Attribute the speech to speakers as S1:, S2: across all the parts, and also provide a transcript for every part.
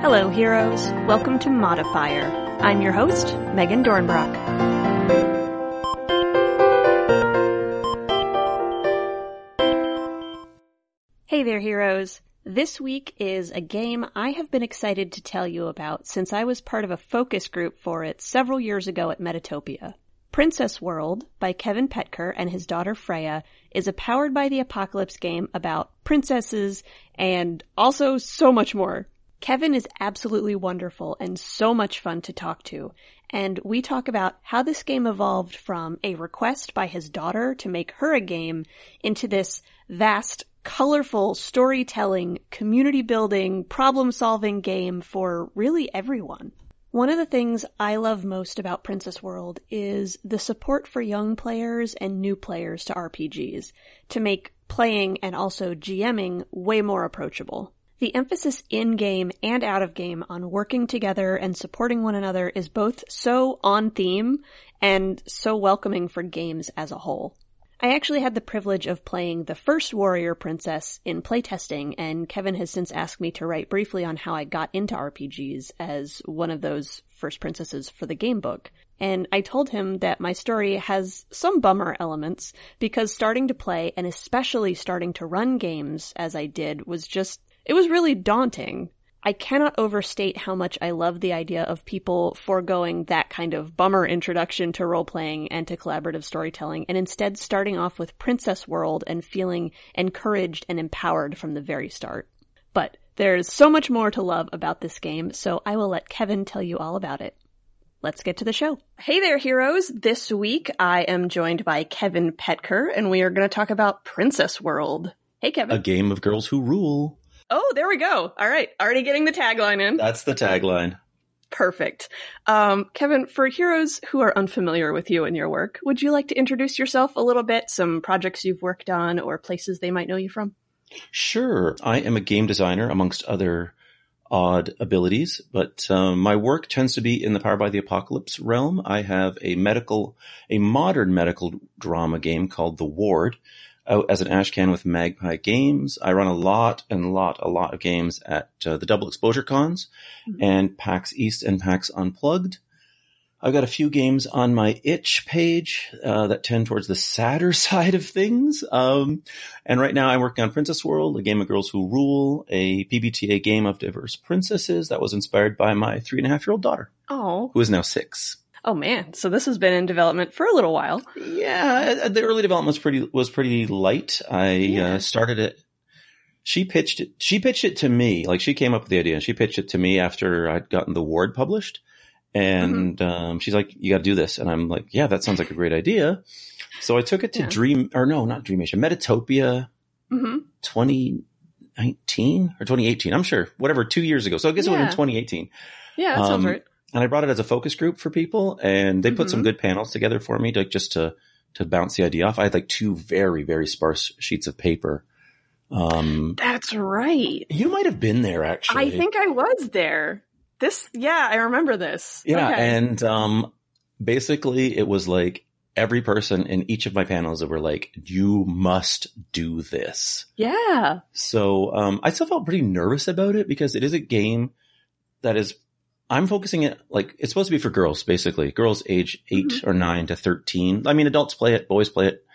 S1: Hello, heroes. Welcome to Modifier. I'm your host, Megan Dornbrock. Hey there, heroes. This week is a game I have been excited to tell you about since I was part of a focus group for it several years ago at Metatopia. Princess World by Kevin Petker and his daughter Freya is a powered by the apocalypse game about princesses and also so much more. Kevin is absolutely wonderful and so much fun to talk to. And we talk about how this game evolved from a request by his daughter to make her a game into this vast, colorful storytelling, community building, problem solving game for really everyone. One of the things I love most about Princess World is the support for young players and new players to RPGs to make playing and also GMing way more approachable. The emphasis in game and out of game on working together and supporting one another is both so on theme and so welcoming for games as a whole. I actually had the privilege of playing the first Warrior Princess in playtesting, and Kevin has since asked me to write briefly on how I got into RPGs as one of those first princesses for the game book. And I told him that my story has some bummer elements because starting to play and especially starting to run games as I did was just it was really daunting. I cannot overstate how much I love the idea of people foregoing that kind of bummer introduction to role playing and to collaborative storytelling and instead starting off with Princess World and feeling encouraged and empowered from the very start. But there's so much more to love about this game, so I will let Kevin tell you all about it. Let's get to the show. Hey there, heroes. This week I am joined by Kevin Petker and we are going to talk about Princess World. Hey, Kevin.
S2: A game of girls who rule.
S1: Oh, there we go. All right. Already getting the tagline in.
S2: That's the tagline.
S1: Perfect. Um, Kevin, for heroes who are unfamiliar with you and your work, would you like to introduce yourself a little bit, some projects you've worked on or places they might know you from?
S2: Sure. I am a game designer amongst other odd abilities, but um, my work tends to be in the Power by the Apocalypse realm. I have a medical, a modern medical drama game called The Ward, out as an ashcan with Magpie Games. I run a lot and lot, a lot of games at uh, the Double Exposure Cons mm-hmm. and PAX East and PAX Unplugged. I've got a few games on my itch page uh, that tend towards the sadder side of things. Um, and right now I'm working on Princess World, a game of girls who rule, a PBTA game of diverse princesses that was inspired by my three and a half year old daughter.
S1: Oh.
S2: Who is now six.
S1: Oh man, so this has been in development for a little while.
S2: Yeah, the early development was pretty was pretty light. I uh, yeah. uh, started it. She pitched it. She pitched it to me. Like she came up with the idea. And she pitched it to me after I'd gotten the ward published, and mm-hmm. um, she's like, "You got to do this." And I'm like, "Yeah, that sounds like a great idea." So I took it to yeah. Dream or no, not Dreamation, Metatopia, mm-hmm. 2019 or 2018. I'm sure, whatever, two years ago. So I guess yeah. it was in 2018.
S1: Yeah, that um, sounds right
S2: and I brought it as a focus group for people and they put mm-hmm. some good panels together for me to just to, to bounce the idea off. I had like two very, very sparse sheets of paper.
S1: Um, that's right.
S2: You might have been there actually.
S1: I think I was there. This, yeah, I remember this.
S2: Yeah. Okay. And, um, basically it was like every person in each of my panels that were like, you must do this.
S1: Yeah.
S2: So, um, I still felt pretty nervous about it because it is a game that is I'm focusing it like it's supposed to be for girls, basically. Girls age 8 mm-hmm. or nine to 13. I mean, adults play it, boys play it,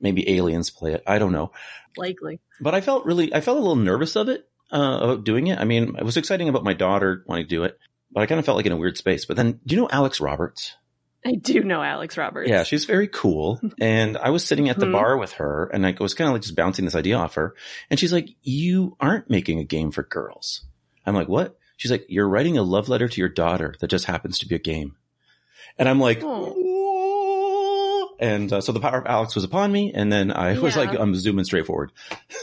S2: maybe aliens play it. I don't know.
S1: Likely.
S2: But I felt really, I felt a little nervous of it, uh, about doing it. I mean, it was exciting about my daughter wanting to do it, but I kind of felt like in a weird space. But then, do you know Alex Roberts?
S1: I do know Alex Roberts.
S2: Yeah, she's very cool. And I was sitting at the mm-hmm. bar with her and I was kind of like just bouncing this idea off her. And she's like, you aren't making a game for girls. I'm like, what? She's like, you're writing a love letter to your daughter that just happens to be a game. And I'm like, and uh, so the power of Alex was upon me. And then I yeah. was like, I'm zooming straight forward.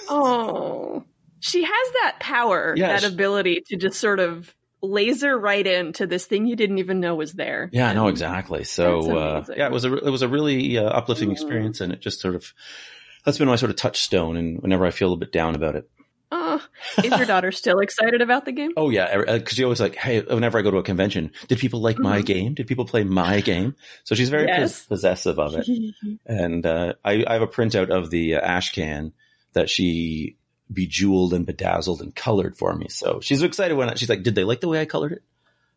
S1: oh, she has that power, yeah, that she, ability to just sort of laser right into this thing you didn't even know was there.
S2: Yeah, and no, exactly. So, uh, yeah, it was a, it was a really uh, uplifting experience and it just sort of, that's been my sort of touchstone. And whenever I feel a bit down about it,
S1: Oh, is your daughter still excited about the game?
S2: Oh yeah, because uh, she always like, hey, whenever I go to a convention, did people like mm-hmm. my game? Did people play my game? So she's very yes. possessive of it. and uh, I, I, have a printout of the uh, ash can that she bejeweled and bedazzled and colored for me. So she's excited when I, she's like, "Did they like the way I colored it?"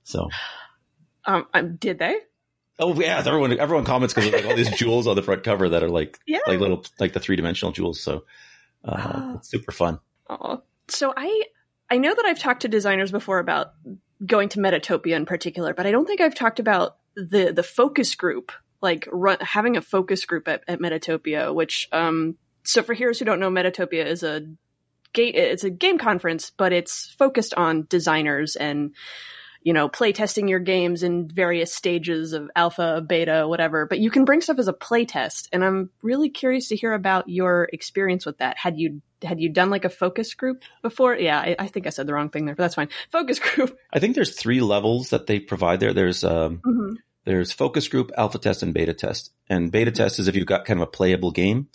S2: So,
S1: um, um did they?
S2: Oh yeah, everyone everyone comments because like all these jewels on the front cover that are like
S1: Yeah.
S2: like little like the three dimensional jewels. So uh,
S1: Oh.
S2: it's super fun.
S1: Aw. So I I know that I've talked to designers before about going to Metatopia in particular, but I don't think I've talked about the the focus group, like run, having a focus group at, at Metatopia. Which, um, so for heroes who don't know, Metatopia is a game. It's a game conference, but it's focused on designers and you know playtesting your games in various stages of alpha, beta, whatever. But you can bring stuff as a playtest, and I'm really curious to hear about your experience with that. Had you had you done like a focus group before? Yeah, I, I think I said the wrong thing there, but that's fine. Focus group.
S2: I think there's three levels that they provide there. There's um,
S1: hmm
S2: there's focus group, alpha test, and beta test. And beta test is if you've got kind of a playable game.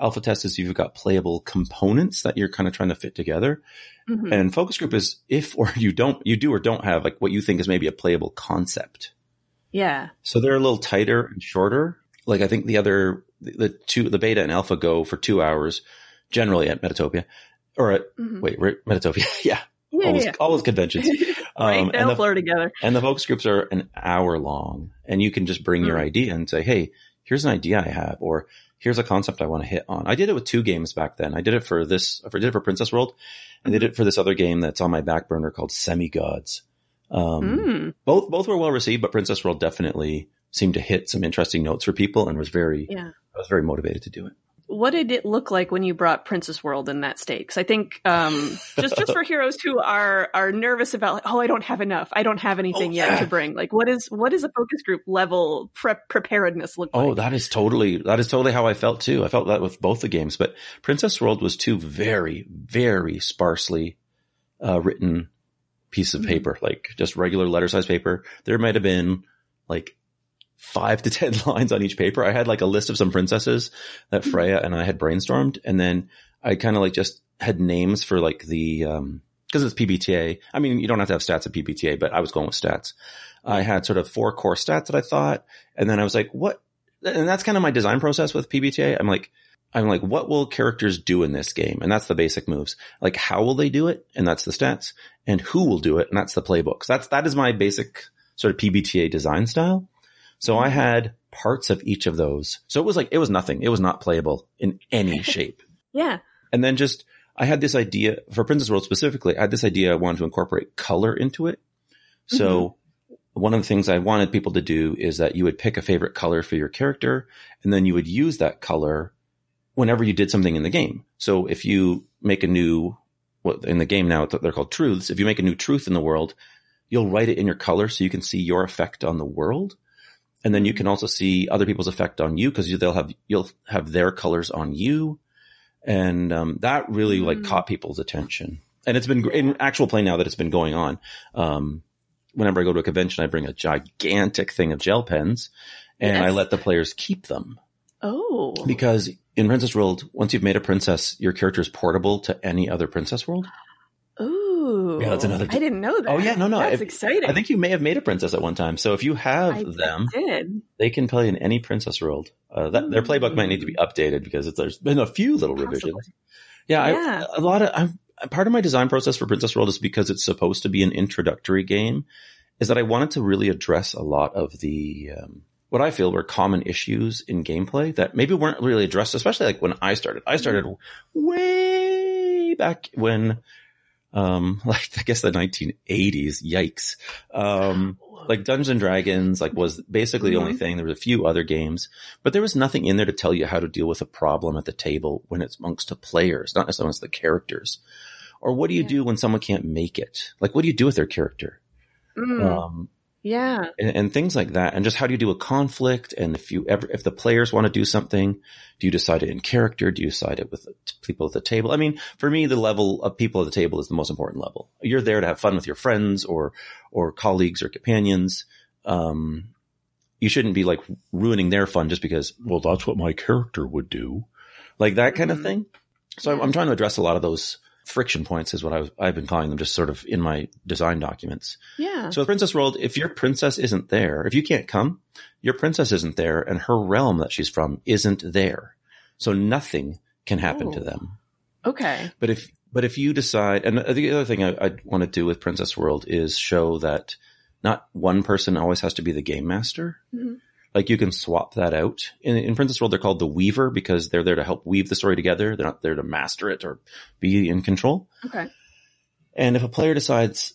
S2: Alpha test is if you've got playable components that you're kind of trying to fit together.
S1: hmm
S2: And focus group is if or you don't, you do or don't have like what you think is maybe a playable concept.
S1: Yeah.
S2: So they're a little tighter and shorter. Like I think the other, the two, the beta and alpha go for two hours generally at Metatopia or at,
S1: Mhm.
S2: wait, Metatopia. yeah.
S1: Yeah,
S2: all, those,
S1: yeah.
S2: all those conventions.
S1: right.
S2: Um,
S1: They
S2: and the,
S1: blur together.
S2: and the focus groups are an hour long and you can just bring your
S1: Mm.
S2: idea and say, Hey, here's an idea I have, or here's a concept I want to hit on. I did it with two games back then. I did it for this, I did it for Princess World. And I did it for this other game that's on my back burner called Semi Gods. Um,
S1: Mm.
S2: both, both were well received, but Princess World definitely seemed to hit some interesting notes for people and was very,
S1: Yeah.
S2: I was very motivated to do it.
S1: What did it look like when you brought Princess World in that state? Because I think um, just just for heroes who are are nervous about like, oh, I don't have enough, I don't have anything
S2: Oh,
S1: yet
S2: yeah.
S1: to bring. Like, what is what is a focus group level prep preparedness look
S2: Oh,
S1: like?
S2: that is totally, that is totally how I felt too. I felt that with both the games, but Princess World was two very, very sparsely, uh, written piece of
S1: Mhm.
S2: paper, like just regular letter size paper. There might have been like five to 10 lines on each paper. I had like a list of some princesses that
S1: Mhm.
S2: Freya and I had brainstormed. And then I kind of like just had names for like the, um, cause it's PBTA. I mean, you don't have to have stats at PBTA, but I was going with stats. I had sort of four core stats that I thought. And then I was like, what? And that's kind of my design process with PBTA. I'm like, I'm like, what will characters do in this game? And that's the basic moves. Like, how will they do it? And that's the stats. And who will do it? And that's the playbooks. That's, that is my basic sort of PBTA design style. So I had parts of each of those. So it was like, it was nothing. It was not playable in any shape.
S1: yeah.
S2: And then just, I had this idea for Princess World specifically. I had this idea I wanted to incorporate color into it. So mm-hmm. one of the things I wanted people to do is that you would pick a favorite color for your character and then you would use that color whenever you did something in the game. So if you make a new, what in the game now, they're called truths. If you make a new truth in the world, you'll write it in your color so you can see your effect on the world. And then you can also see other people's effect on you because they'll have, you'll have their colors on you. And, um, that really like
S1: Mm.
S2: caught people's attention. And it's been in actual play now that it's been going on. Um, whenever I go to a convention, I bring a gigantic thing of gel pens and I let the players keep them
S1: Oh.
S2: because in Princess World, once you've made a princess, your character is portable to any other princess world. Yeah, that's another-
S1: I didn't know that.
S2: Oh, yeah, no, no,
S1: That's
S2: if-
S1: exciting.
S2: I think you may have made a princess at one time. So if you have
S1: I
S2: them,
S1: did.
S2: they can play in any princess world. Uh, that, their playbook might need to be updated because it's, there's been a few little revisions. Yeah,
S1: Yeah.
S2: I, a lot of I'm part of my design process for Princess World is because it's supposed to be an introductory game. Is that I wanted to really address a lot of the um, what I feel were common issues in gameplay that maybe weren't really addressed, especially like when I started. I started way back when, um, like I guess the 1980s. Yikes! Um, like Dungeons and Dragons, like was basically the only
S1: Mhm.
S2: thing. There was a few other games, but there was nothing in there to tell you how to deal with a problem at the table when it's amongst the players, not necessarily amongst the characters. Or what do you
S1: Yeah.
S2: do when someone can't make it? Like, what do you do with their character?
S1: Mm.
S2: Um,
S1: yeah.
S2: and, and things like that. And just how do you do a conflict? And if you ever, if the players want to do something, do you decide it in character? Do you decide it with people at the table? I mean, for me, the level of people at the table is the most important level. You're there to have fun with your friends or, or colleagues or companions. Um, you shouldn't be like ruining their fun just because, well, that's what my character would do. Like that kind of
S1: Mhm.
S2: thing. So I'm, I'm trying to address a lot of those friction points is what I was, I've been calling them just sort of in my design documents.
S1: Yeah.
S2: So Princess World, if your princess isn't there, if you can't come, your princess isn't there and her realm that she's from isn't there. So nothing can happen to
S1: Oh.
S2: them.
S1: Okay.
S2: But if, But if you decide, and the other thing I, I want to do with Princess World is show that not one person always has to be the game master.
S1: Mm-hmm.
S2: Like you can swap that out. In, in Princess World, they're called the Weaver because they're there to help weave the story together. They're not there to master it or be in control.
S1: Okay.
S2: And if a player decides,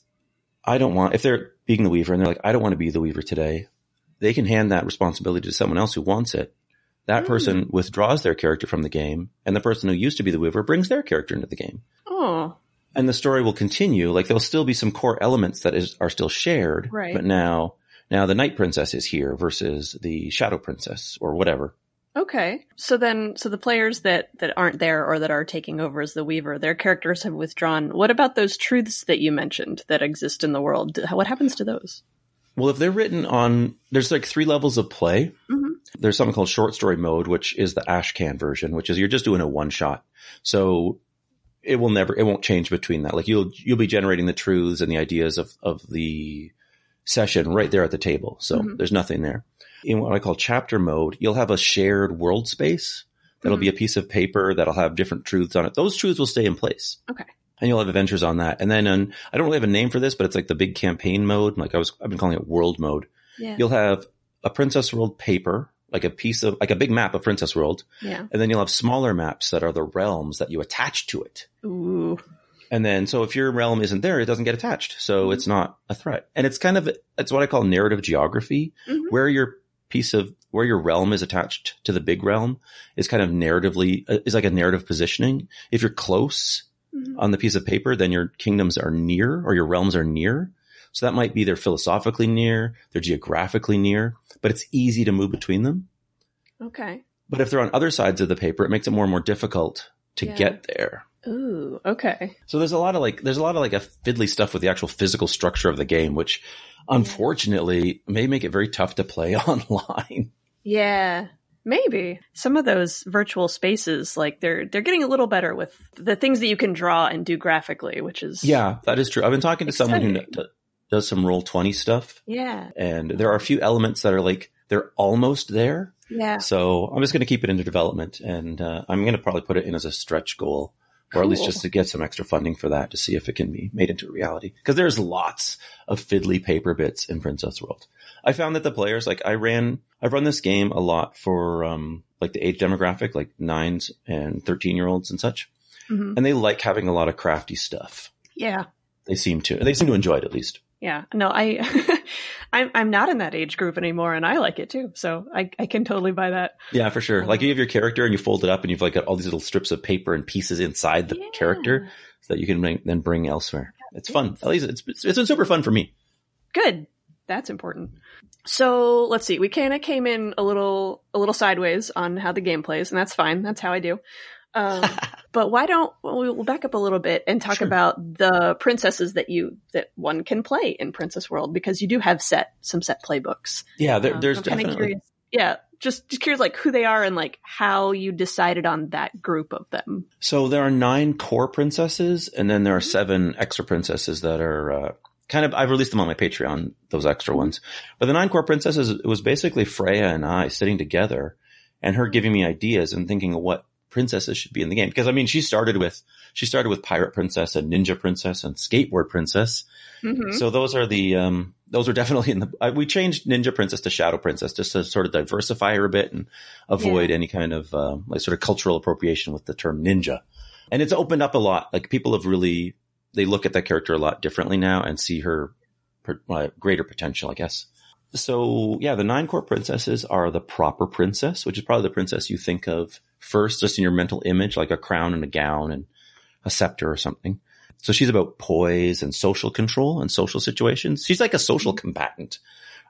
S2: I don't want, if they're being the Weaver and they're like, I don't want to be the Weaver today, they can hand that responsibility to someone else who wants it. That
S1: Mm.
S2: person withdraws their character from the game and the person who used to be the Weaver brings their character into the game
S1: Oh,
S2: and the story will continue. Like there'll still be some core elements that is, are still shared,
S1: Right.
S2: but now, now the Night Princess is here versus the Shadow Princess or whatever.
S1: okay. So then, so the players that that aren't there or that are taking over as the Weaver, their characters have withdrawn. What about those truths that you mentioned that exist in the world? What happens to those?
S2: Well, if they're written on, there's like three levels of play.
S1: Mhm.
S2: There's something called short story mode, which is the Ashcan version, which is you're just doing a one shot. So it will never, it won't change between that. Like you'll, you'll be generating the truths and the ideas of, of the session right there at the table. So
S1: Mhm.
S2: there's nothing there. In what I call chapter mode, you'll have a shared world space. That'll be a piece of paper that'll have different truths on it. Those truths will stay in place.
S1: Okay.
S2: And you'll have adventures on that. And then on, I don't really have a name for this, but it's like the big campaign mode. Like I was, I've been calling it world mode.
S1: Yeah.
S2: You'll have a Princess World paper, like a piece of, like a big map of Princess World.
S1: yeah.
S2: And then you'll have smaller maps that are the realms that you attach to it.
S1: Ooh.
S2: And then, so if your realm isn't there, it doesn't get attached. So it's not a threat. And it's kind of, it's what I call narrative geography,
S1: Mhm.
S2: where your piece of, where your realm is attached to the big realm is kind of narratively, uh, is like a narrative positioning. If you're close
S1: Mhm.
S2: on the piece of paper, then your kingdoms are near or your realms are near. So that might be they're philosophically near, they're geographically near, but it's easy to move between them.
S1: Okay.
S2: But if they're on other sides of the paper, it makes it more and more difficult to
S1: Yeah.
S2: get there.
S1: Ooh. Okay.
S2: So there's a lot of like, there's a lot of like a fiddly stuff with the actual physical structure of the game, which unfortunately may make it very tough to play online.
S1: Yeah. Maybe some of those virtual spaces, like they're they're getting a little better with the things that you can draw and do graphically, which is
S2: Yeah, that is true. I've been talking to someone who does some roll 20 stuff
S1: yeah,
S2: and there are a few elements that are like, they're almost there.
S1: yeah.
S2: So I'm just going to keep it into development and uh, I'm going to probably put it in as a stretch goal or at least just to get some extra funding for that to see if it can be made into reality. Cause there's lots of fiddly paper bits in Princess World. I found that the players, like I ran, I've run this game a lot for, um, like the age demographic, like nines and 13 year olds and such.
S1: hmm
S2: And they like having a lot of crafty stuff.
S1: Yeah,
S2: They seem to, they seem to enjoy it at least.
S1: Yeah. No, I I'm I'm not in that age group anymore, and I like it too. So I I can totally buy that.
S2: Yeah, for sure. Like you have your character and you fold it up and you've like got all these little strips of paper and pieces inside the
S1: Yeah.
S2: character so that you can bring, then bring elsewhere. It's fun. At least it's, it's, it's been super fun for me.
S1: Good. That's important. So let's see. We kind of came in a little a little sideways on how the game plays, and that's fine. That's how I do. Um, but why don't well, we'll back up a little bit and talk
S2: Sure.
S1: about the princesses that you that one can play in Princess World because you do have set some set playbooks.
S2: Yeah, there,
S1: Um,
S2: there's
S1: I'm
S2: definitely.
S1: curious. Yeah, just just curious, like who they are and like how you decided on that group of them.
S2: So there are nine core princesses and then
S1: Mm-hmm.
S2: there are seven extra princesses that are, uh, kind of, I've released them on my Patreon, those extra
S1: Mm-hmm.
S2: ones. But the nine core princesses, it was basically Freya and I sitting together and her giving me ideas and thinking of what princesses should be in the game. Because I mean, she started with, she started with pirate princess and ninja princess and skateboard princess.
S1: Mhm.
S2: So those are the, um, those are definitely in the, uh, we changed ninja princess to shadow princess just to sort of diversify her a bit and avoid any kind of, um, like sort of cultural appropriation with the term ninja. And it's opened up a lot. Like people have really, they look at that character a lot differently now and see her uh, greater potential, I guess. So yeah, the nine core princesses are the proper princess, which is probably the princess you think of first, just in your mental image, like a crown and a gown and a scepter or something. So she's about poise and social control and social situations. She's like a social combatant.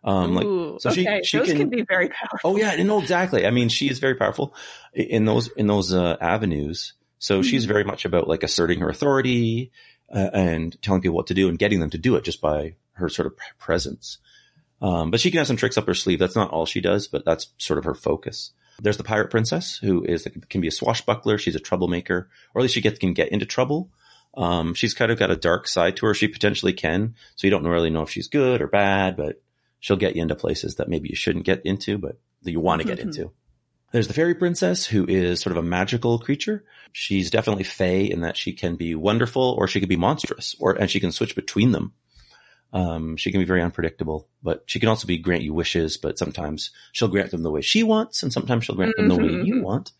S2: Um, like,
S1: Ooh,
S2: so she-
S1: okay,
S2: she
S1: those
S2: can-
S1: can, be very powerful.
S2: oh yeah, no, exactly. I mean, she is very powerful in those, in those, uh, avenues. So she's very much about like asserting her authority, uh, and telling people what to do and getting them to do it just by her sort of presence. Um, but she can have some tricks up her sleeve. That's not all she does, but that's sort of her focus. There's the pirate princess who is, can be a swashbuckler. She's a troublemaker, or at least she gets, can get into trouble. Um, she's kind of got a dark side to her. She potentially can. So you don't really know if she's good or bad, but she'll get you into places that maybe you shouldn't get into, but that you want to get
S1: Mhm.
S2: into. There's the fairy princess who is sort of a magical creature. She's definitely fey in that she can be wonderful or she can be monstrous or, and she can switch between them. Um, she can be very unpredictable, but she can also be grant you wishes, but sometimes she'll grant them the way she wants and sometimes she'll grant them the way you want.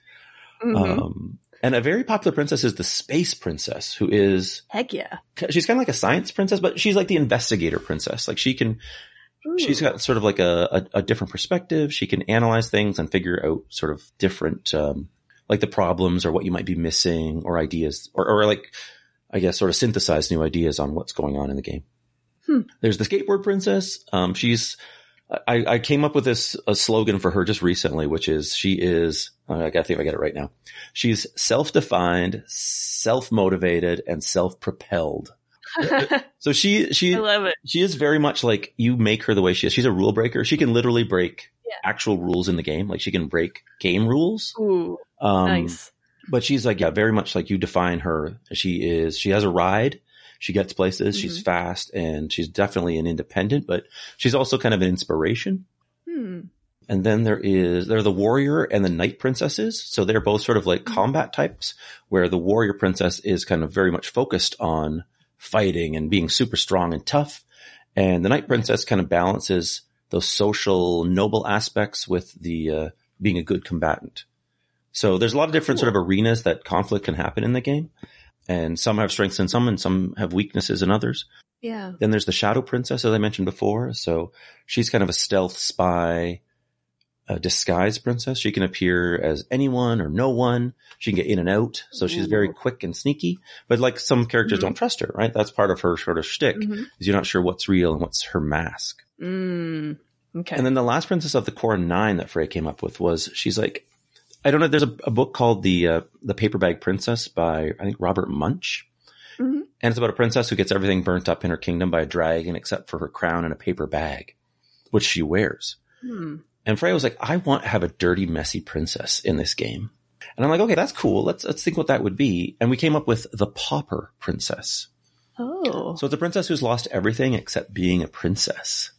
S1: Mhm.
S2: Um, and a very popular princess is the space princess who is,
S1: Heck yeah.
S2: she's kind of like a science princess, but she's like the investigator princess. Like she can, she's got sort of like a, a, a different perspective. She can analyze things and figure out sort of different, um, like the problems or what you might be missing or ideas or, or like, I guess sort of synthesize new ideas on what's going on in the game.
S1: Hmm.
S2: There's the skateboard princess. Um, she's, I, I came up with this a slogan for her just recently, which is she is, I gotta think if I get it right now. She's self-defined, self-motivated, and self-propelled. So she, she,
S1: I love it.
S2: she is very much like you make her the way she is. She's a rule breaker. She can literally break
S1: Yeah.
S2: actual rules in the game. Like she can break game rules.
S1: Ooh,
S2: Um,
S1: nice.
S2: but she's like, yeah, very much like you define her. She is, she has a ride. She gets places. She's
S1: Mhm.
S2: fast and she's definitely an independent, but she's also kind of an inspiration.
S1: Hmm.
S2: And then there is, there are the warrior and the knight princesses. So they're both sort of like
S1: Mhm.
S2: combat types where the warrior princess is kind of very much focused on fighting and being super strong and tough. And the knight princess kind of balances those social noble aspects with the, uh, being a good combatant. So there's a lot of different sort of arenas that conflict can happen in the game. And some have strengths in some and some have weaknesses in others.
S1: Yeah.
S2: Then there's the Shadow Princess, as I mentioned before. So she's kind of a stealth spy, a disguise princess. She can appear as anyone or no one. She can get in and out. So she's very quick and sneaky. But like some characters
S1: Mhm.
S2: don't trust her, right? That's part of her sort of shtick.
S1: Mhm.
S2: Is you're not sure what's real and what's her mask.
S1: Mm. Okay.
S2: And then the last princess of the core nine that Frey came up with was she's like, I don't know. There's a, a book called the uh, the Paper Bag Princess by I think Robert Munsch,
S1: Mhm.
S2: and it's about a princess who gets everything burnt up in her kingdom by a dragon except for her crown and a paper bag, which she wears.
S1: Hmm.
S2: And Frey was like, I want to have a dirty, messy princess in this game. And I'm like, okay, that's cool. Let's let's think what that would be. And we came up with the Pauper Princess.
S1: Oh.
S2: So it's a princess who's lost everything except being a princess.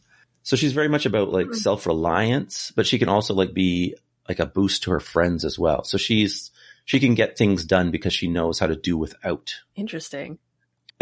S2: So she's very much about like
S1: Hmm.
S2: self-reliance, but she can also like be like a boost to her friends as well. So she's, she can get things done because she knows how to do without.
S1: Interesting.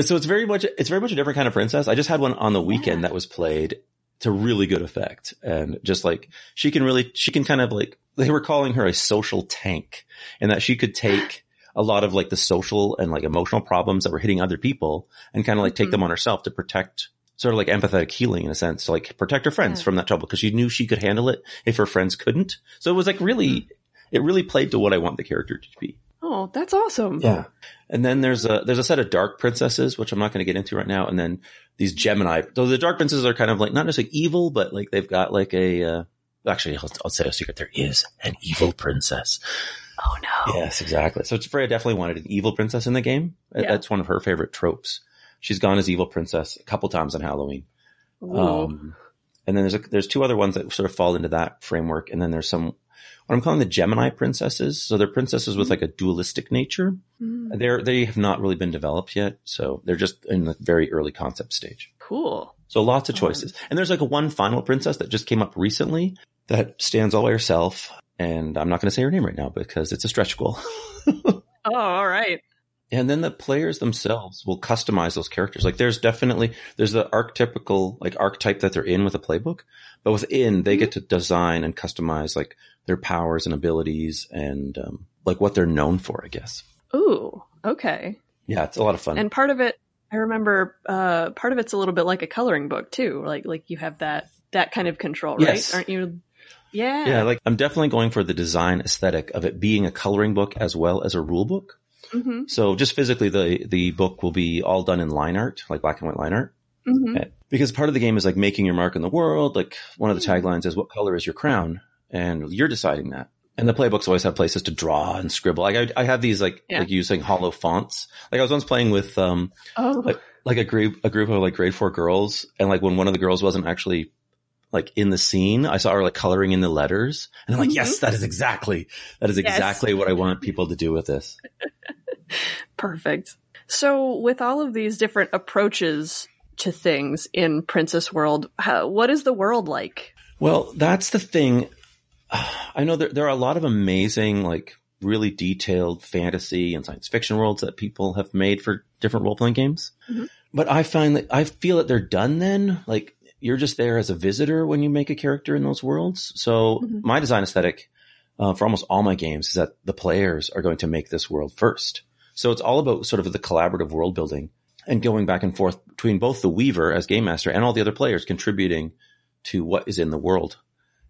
S2: So it's very much, it's very much a different kind of princess. I just had one on the weekend
S1: Yeah.
S2: that was played to really good effect. And just like, she can really, she can kind of like, they were calling her a social tank and that she could take a lot of like the social and like emotional problems that were hitting other people and kind of like take
S1: Mhm.
S2: them on herself to protect sort of like empathetic healing in a sense to like protect her friends
S1: Yeah.
S2: from that trouble because she knew she could handle it if her friends couldn't. So it was like really, it really played to what I want the character to be.
S1: Oh, that's awesome.
S2: Yeah. And then there's a there's a set of dark princesses, which I'm not going to get into right now. And then these Gemini. So the dark princesses are kind of like not necessarily evil, but like they've got like a. Uh, actually, I'll, I'll say a secret. There is an evil princess.
S1: Oh no.
S2: Yes, exactly. So Freya definitely wanted an evil princess in the game.
S1: Yeah.
S2: That's one of her favorite tropes. She's gone as evil princess a couple times on Halloween. Um, and then there's a, there's two other ones that sort of fall into that framework. And then there's some what I'm calling the Gemini princesses. So they're princesses with like a dualistic nature.
S1: Mm.
S2: They're, they have not really been developed yet. So they're just in the very early concept stage.
S1: Cool.
S2: So lots of
S1: Oh.
S2: choices. And there's like a one final princess that just came up recently that stands all by herself. And I'm not going to say her name right now because it's a stretch goal.
S1: Oh, all right.
S2: And then the players themselves will customize those characters. Like there's definitely, there's the archetypical, like archetype that they're in with a playbook, but within they get to design and customize like their powers and abilities and, um, like what they're known for, I guess.
S1: Ooh. Okay.
S2: Yeah, it's a lot of fun.
S1: And part of it, I remember, uh, part of it's a little bit like a coloring book too. Like, like you have that that kind of control, right?
S2: Yes.
S1: Aren't you? Yeah.
S2: Yeah, like I'm definitely going for the design aesthetic of it being a coloring book as well as a rule book.
S1: Hmm
S2: So just physically, the the book will be all done in line art, like black and white line art,
S1: hmm
S2: because part of the game is like making your mark in the world. Like one of the taglines is, "What color is your crown?" and you're deciding that. And the playbooks always have places to draw and scribble. Like I, I have these like
S1: Yeah.
S2: like using hollow fonts. Like I was once playing with um
S1: Oh.
S2: like like a group a group of like grade four girls, and like when one of the girls wasn't actually like in the scene, I saw her like coloring in the letters, and I'm like,
S1: Mhm.
S2: yes, that is exactly that is
S1: Yes.
S2: exactly what I want people to do with this.
S1: Perfect. So, with all of these different approaches to things in Princess World, how, what is the world like?
S2: Well, that's the thing. I know there, there are a lot of amazing, like really detailed fantasy and science fiction worlds that people have made for different role playing games.
S1: Mhm.
S2: But I find that I feel that they're done then. Like you're just there as a visitor when you make a character in those worlds. So
S1: Mhm.
S2: my design aesthetic uh, for almost all my games is that the players are going to make this world first. So it's all about sort of the collaborative world building and going back and forth between both the Weaver as game master and all the other players contributing to what is in the world.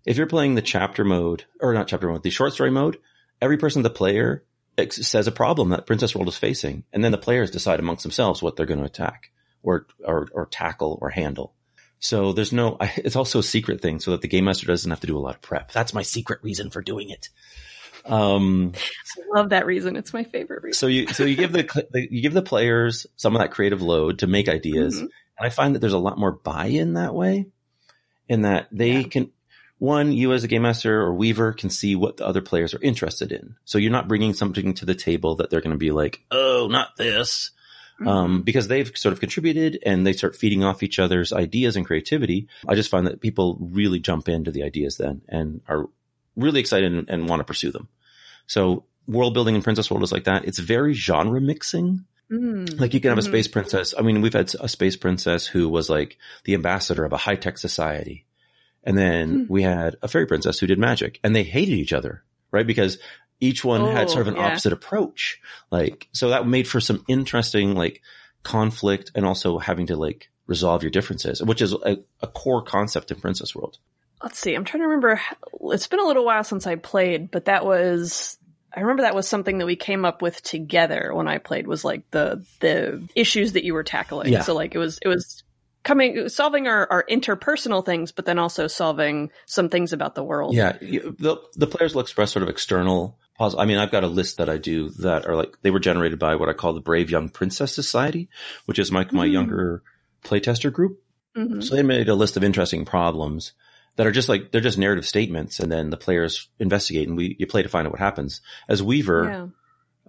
S2: If you're playing the chapter mode, or not chapter mode, the short story mode, every person, the player, ex- says a problem that Princess World is facing, and then the players decide amongst themselves what they're going to attack or, or, or tackle or handle. So there's no, it's also a secret thing so that the game master doesn't have to do a lot of prep. That's my secret reason for doing it. Um,
S1: I love that reason. It's my favorite reason.
S2: so you, so you give the, the, you give the players some of that creative load to make ideas.
S1: Mhm.
S2: And I find that there's a lot more buy-in that way in that they
S1: Yeah.
S2: can, one, you as a game master or weaver can see what the other players are interested in. So you're not bringing something to the table that they're going to be like, oh, not this.
S1: Mm-hmm.
S2: Um, because they've sort of contributed and they start feeding off each other's ideas and creativity. I just find that people really jump into the ideas then and are really excited and, and want to pursue them. So world building in Princess World is like that. It's very genre mixing.
S1: Mm.
S2: Like you can have a space princess. I mean, we've had a space princess who was like the ambassador of a high tech society. And then
S1: Hmm.
S2: we had a fairy princess who did magic and they hated each other, right? Because each one had
S1: Oh,
S2: sort of oh, an
S1: yeah.
S2: opposite approach. Like, so that made for some interesting like conflict and also having to like resolve your differences, which is a, a core concept in Princess World.
S1: Let's see. I'm trying to remember. It's been a little while since I played, but that was. I remember that was something that we came up with together when I played. Was like the the issues that you were tackling.
S2: Yeah.
S1: So like it was it was coming solving our, our interpersonal things, but then also solving some things about the world.
S2: Yeah, the the players will express sort of external. I mean, I've got a list that I do that are like they were generated by what I call the Brave Young Princess Society, which is my my
S1: Hmm.
S2: younger playtester group.
S1: Mhm.
S2: So they made a list of interesting problems that are just like they're just narrative statements, and then the players investigate, and we you play to find out what happens. As Weaver,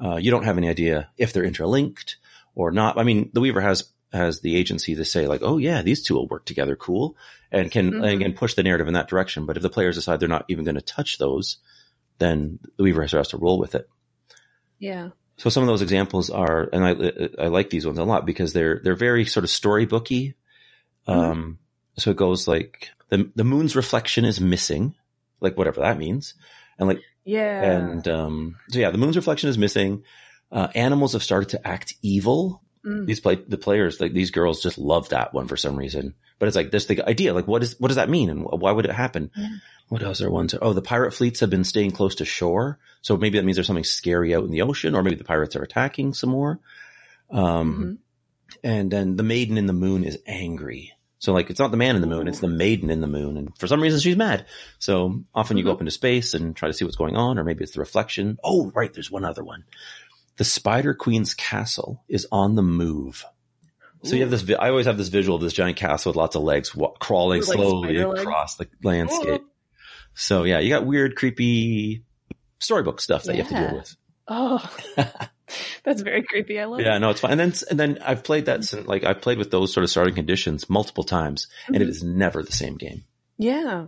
S1: Yeah.
S2: uh, you don't have any idea if they're interlinked or not. I mean, the Weaver has has the agency to say like, oh yeah, these two will work together, cool, and can
S1: Mhm.
S2: and can push the narrative in that direction. But if the players decide they're not even going to touch those, then the Weaver has to roll with it.
S1: Yeah.
S2: So some of those examples are, and I I like these ones a lot because they're they're very sort of storybooky. Um, so it goes like the the moon's reflection is missing, like whatever that means, and like
S1: Yeah.
S2: and um, so yeah, the moon's reflection is missing. Uh, animals have started to act evil.
S1: Mm.
S2: These play the players, like these girls, just love that one for some reason. But it's like this the idea, like what is what does that mean, and why would it happen?
S1: Yeah.
S2: What else are ones? Oh, the pirate fleets have been staying close to shore, so maybe that means there's something scary out in the ocean, or maybe the pirates are attacking some more. Um,
S1: Mhm.
S2: and then the maiden in the moon is angry. So like it's not the man in the moon, it's the maiden in the moon. And for some reason she's mad. So often you go
S1: Mhm.
S2: up into space and try to see what's going on, or maybe it's the reflection. Oh, right. There's one other one. The spider queen's castle is on the move. So you have this, I always have this visual of this giant castle with lots of legs wa- crawling
S1: like,
S2: slowly
S1: legs?
S2: across the landscape. So yeah, you got weird, creepy storybook stuff that you have to deal with.
S1: Oh, that's very creepy. I love it.
S2: Yeah,
S1: it.
S2: no, it's fine. And then, and then I've played that since, like, I've played with those sort of starting conditions multiple times and it
S1: Mhm.
S2: is never the same game.
S1: Yeah,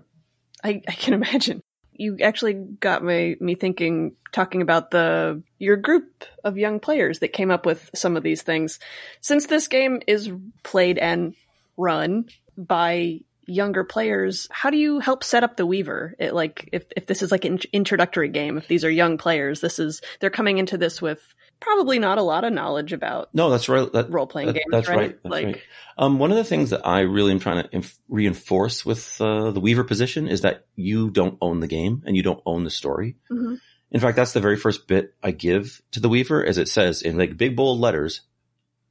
S1: I, I can imagine. You actually got me me thinking, talking about the your group of young players that came up with some of these things. Since this game is played and run by younger players, how do you help set up the Weaver? It, like, if if this is like an introductory game, if these are young players, this is they're coming into this with probably not a lot of knowledge about
S2: No, that's right. That,
S1: role playing
S2: that-
S1: games,
S2: that's
S1: right?
S2: right. That's
S1: like,
S2: right. Um, one of the things that I really am trying to inf- reinforce with uh, the Weaver position is that you don't own the game and you don't own the story.
S1: mhm.
S2: In fact, that's the very first bit I give to the Weaver, as it says in like big bold letters,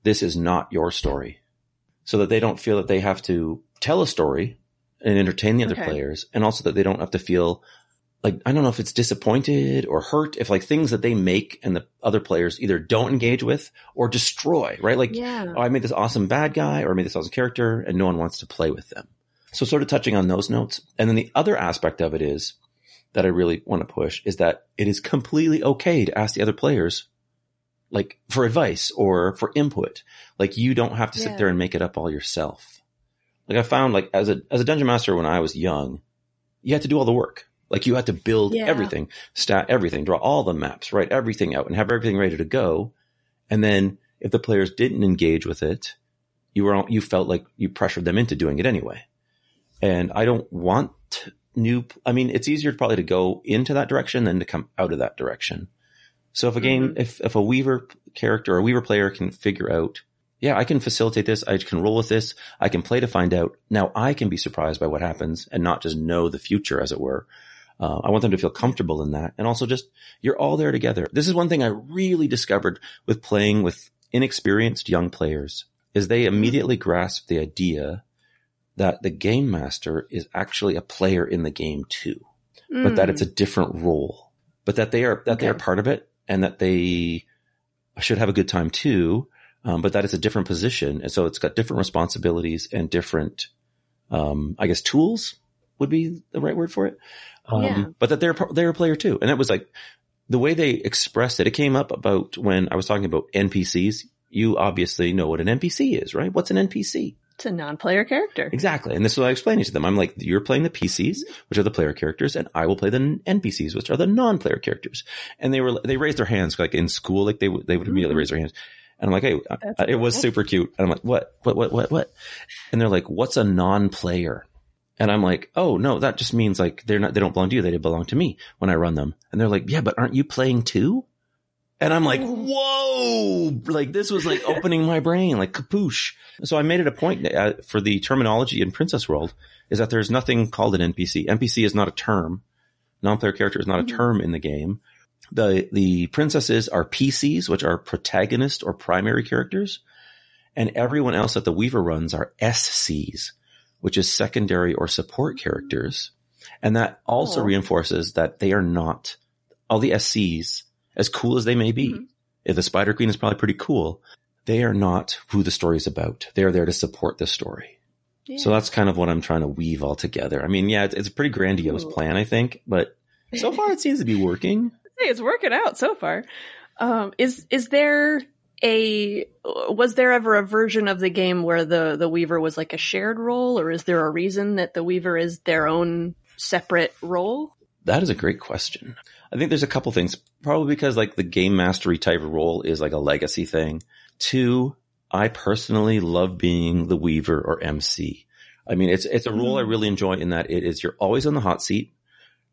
S2: "This is not your story," so that they don't feel that they have to tell a story and entertain the other
S1: Okay.
S2: players, and also that they don't have to feel like I don't know if it's disappointed or hurt if like things that they make and the other players either don't engage with or destroy, right? Like
S1: yeah,
S2: oh, I made this awesome bad guy or I made this awesome character and no one wants to play with them. So sort of touching on those notes. And then the other aspect of it is that I really want to push is that it is completely okay to ask the other players like for advice or for input. Like you don't have to sit
S1: Yeah.
S2: there and make it up all yourself. Like I found like as a, as a dungeon master when I was young, you had to do all the work. Like you had to build
S1: Yeah.
S2: everything, stat everything, draw all the maps, write everything out and have everything ready to go. And then if the players didn't engage with it, you were, you felt like you pressured them into doing it anyway. And I don't want new, I mean, it's easier probably to go into that direction than to come out of that direction. So if a game, mm-hmm. if, if a Weaver character or a Weaver player can figure out, yeah, I can facilitate this. I can roll with this. I can play to find out. Now I can be surprised by what happens and not just know the future, as it were. Uh, I want them to feel comfortable in that. And also just, you're all there together. This is one thing I really discovered with playing with inexperienced young players is they immediately grasp the idea that the game master is actually a player in the game too but that it's a different role, but that they are that they are part of it, and that they should have a good time too. Um, but that it's a different position, and so it's got different responsibilities and different, um, I guess, tools would be the right word for it. Um,
S1: Yeah.
S2: But that they're they're a player too, and it was like the way they expressed it. It came up about when I was talking about NPCs. You obviously know what an NPC is, right? What's an NPC?
S1: It's a non-player character.
S2: Exactly. And this is what I explained to them. I'm like, you're playing the PCs, which are the player characters, and I will play the NPCs, which are the non-player characters. And they were, they raised their hands like in school, like they would, they would immediately raise their hands. And I'm like, hey, I-
S1: That's
S2: I- it was super cute. And I'm like, what, what, what, what, what? And they're like, what's a non-player? And I'm like, oh no, that just means like they're not, they don't belong to you. They belong to me when I run them. And they're like, yeah, but aren't you playing too? And I'm like, whoa, like this was like opening my brain, like kapoosh. So I made it a point uh, for the terminology in Princess World is that there's nothing called an NPC. NPC is not a term. Non-player character is not a
S1: Mhm.
S2: term in the game. The, the princesses are PCs, which are protagonist or primary characters. And everyone else that the Weaver runs are SCs, which is secondary or support characters. And that also
S1: Oh.
S2: reinforces that they are not all the SCs, as cool as they may be.
S1: Mhm.
S2: If the Spider Queen is probably pretty cool, they are not who the story is about. They are there to support the story.
S1: Yeah.
S2: So that's kind of what I'm trying to weave all together. I mean, yeah, it's, it's a pretty grandiose plan, I think, but so far it seems to be working.
S1: Hey, it's working out so far. Um, is is there a was there ever a version of the game where the the Weaver was like a shared role, or is there a reason that the Weaver is their own separate role?
S2: That is a great question. I think there's a couple things. Probably because like the game mastery type role is like a legacy thing. Two, I personally love being the weaver or MC. I mean, it's, it's a role I mm-hmm. really enjoy in that it is, you're always on the hot seat.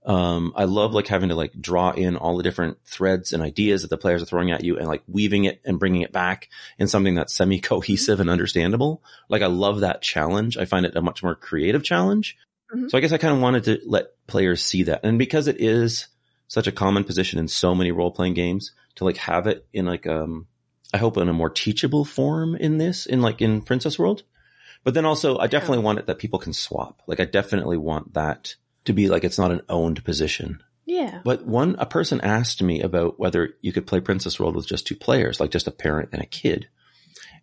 S2: Um, I love like having to like draw in all the different threads and ideas that the players are throwing at you and like weaving it and bringing it back in something that's semi cohesive and understandable. Like I love that challenge. I find it a much more creative challenge.
S1: Mhm.
S2: So I guess I kind of wanted to let players see that. And because it is such a common position in so many role playing games to like have it in like, um, I hope in a more teachable form in this, in like in Princess World. But then also I definitely want it that people can swap. Like I definitely want that to be like it's not an owned position.
S1: Yeah.
S2: But one, a person asked me about whether you could play Princess World with just two players, like just a parent and a kid.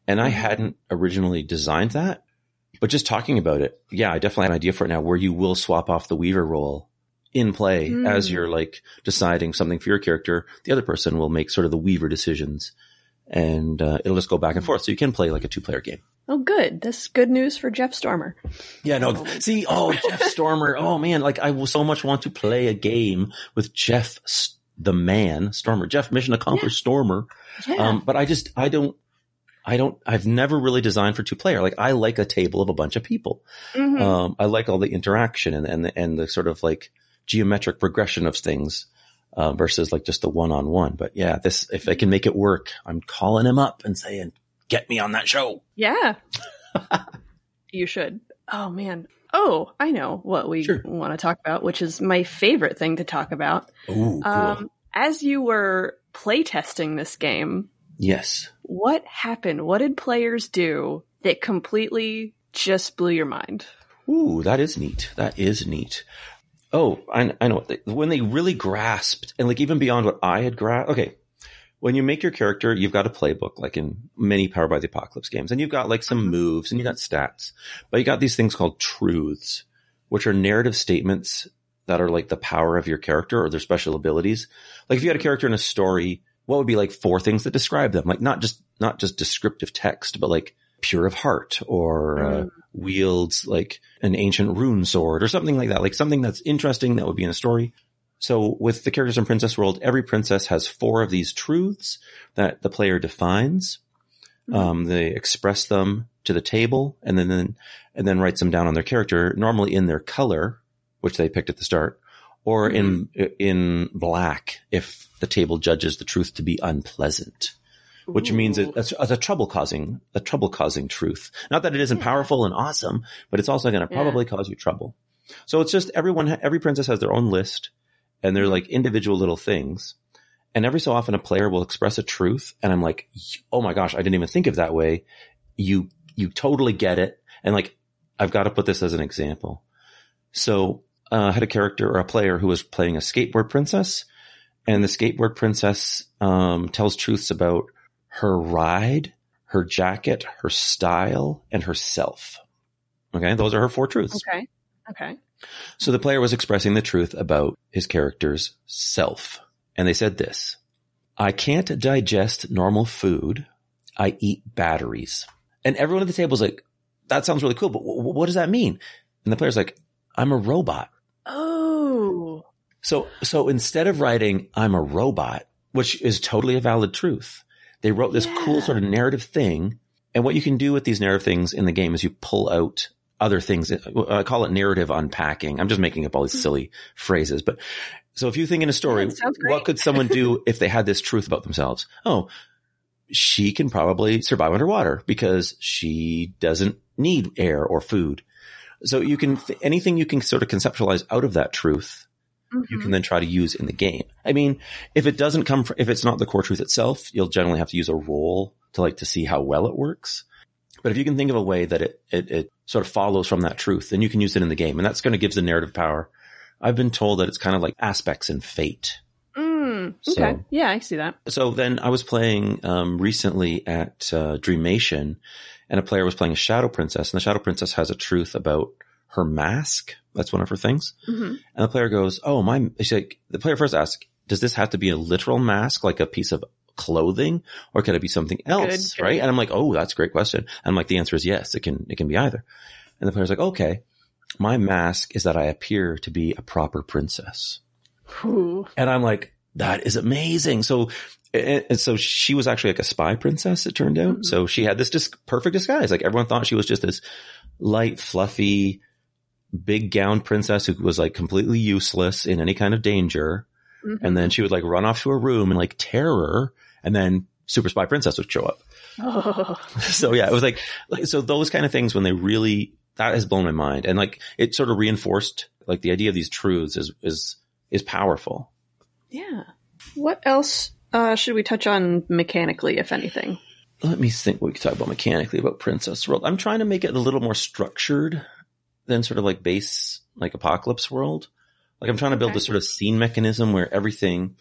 S2: And I
S1: Mhm.
S2: hadn't originally designed that, but just talking about it, yeah, I definitely have an idea for it now where you will swap off the Weaver role in play
S1: Hmm.
S2: as you're like deciding something for your character. The other person will make sort of the Weaver decisions and uh, it'll just go back and forth. So you can play like a two player game.
S1: Oh, good. That's good news for Jeff Stormer.
S2: Yeah, no. See, oh, Jeff Stormer. Oh man, like I will so much want to play a game with Jeff, the man, Stormer. Jeff, mission accomplished, Stormer.
S1: Yeah.
S2: Um, but I just, I don't, I don't, I've never really designed for two player. Like I like a table of a bunch of people.
S1: Mhm.
S2: Um, I like all the interaction and, and, the, and the sort of like geometric progression of things. Uh, versus like just the one on one. But yeah, this, if I can make it work, I'm calling him up and saying, get me on that show.
S1: yeah. you should. Oh man. Oh, I know what we
S2: Sure.
S1: want to talk about, which is my favorite thing to talk about.
S2: Ooh, cool.
S1: Um, as you were playtesting this game,
S2: yes.
S1: what happened? What did players do that completely just blew your mind?
S2: Ooh, that is neat. That is neat. Oh, I, I know. When they really grasped, and like even beyond what I had grasped. Okay, when you make your character, you've got a playbook, like in many Power by the Apocalypse games, and you've got like some
S1: Mhm.
S2: moves and you got stats, but you got these things called truths, which are narrative statements that are like the power of your character or their special abilities. Like if you had a character in a story, what would be like four things that describe them? Like not just not just descriptive text, but like pure of heart or uh, wields like an ancient rune sword or something like that, like something that's interesting that would be in a story. So with the characters in Princess World, every princess has four of these truths that the player defines. Mm-hmm. Um, they express them to the table and then, then, and then writes them down on their character, normally in their color, which they picked at the start, or mm-hmm. in, in black if the table judges the truth to be unpleasant which Ooh. means it's, a trouble causing, a trouble causing truth. Not that it isn't yeah. powerful and awesome, but it's also going to probably yeah. cause you trouble. So it's just everyone, every princess has their own list and they're like individual little things. And every so often a player will express a truth and I'm like, oh my gosh, I didn't even think of that way. You, you totally get it. And like, I've got to put this as an example. So, uh, I had a character or a player who was playing a skateboard princess and the skateboard princess, um, tells truths about her ride, her jacket, her style, and herself. Okay. Those are her four truths.
S1: Okay. Okay.
S2: So the player was expressing the truth about his character's self. And they said this, I can't digest normal food. I eat batteries. And everyone at the table was like, that sounds really cool, but w- what does that mean? And the player's like, I'm a robot.
S1: Oh.
S2: So, so instead of writing, I'm a robot, which is totally a valid truth, they wrote this yeah. cool sort of narrative thing. And what you can do with these narrative things in the game is you pull out other things. I call it narrative unpacking. I'm just making up all these hmm. silly phrases, but so if you think in a story, what could someone do if they had this truth about themselves? Oh, she can probably survive underwater because she doesn't need air or food. So you can, anything you can sort of conceptualize out of that truth mm-hmm. you can mm-hmm. then try to use in the game. I mean, if it doesn't come from, if it's not the core truth itself, you'll generally have to use a roll to like to see how well it works. But if you can think of a way that it, it, it sort of follows from that truth, then you can use it in the game. And that's going to give the narrative power. I've been told that it's kind of like aspects and fate.
S1: Mm, okay. So, yeah, I see that.
S2: So then I was playing um, recently at uh, Dreamation and a player was playing a Shadow Princess and the Shadow Princess has a truth about her mask. That's one of her things. Mm-hmm. And the player goes, "Oh, my!" She's like, the player first asks, "Does this have to be a literal mask, like a piece of clothing, or could it be something else?" Good, right? Good. And I'm like, "Oh, that's a great question." And I'm like, "The answer is yes. It can. It can be either." And the player's like, "Okay, my mask is that I appear to be a proper princess." Ooh. And I'm like, "That is amazing." So and so she was actually like a spy princess, it turned out. Mm-hmm. So she had this just perfect disguise. Like everyone thought she was just this light, fluffy, big gown princess who was like completely useless in any kind of danger. Mm-hmm. And then she would like run off to her room and like terror and then super spy princess would show up. Oh. so yeah, it was like, like, so those kind of things when they really, that has blown my mind. And like it sort of reinforced like the idea of these truths is, is, is powerful.
S1: Yeah. What else, uh, should we touch on mechanically, if anything?
S2: Let me think what we could talk about mechanically about Princess World. I'm trying to make it a little more structured than sort of like base like apocalypse world. Like I'm trying to build okay. this sort of scene mechanism where everything,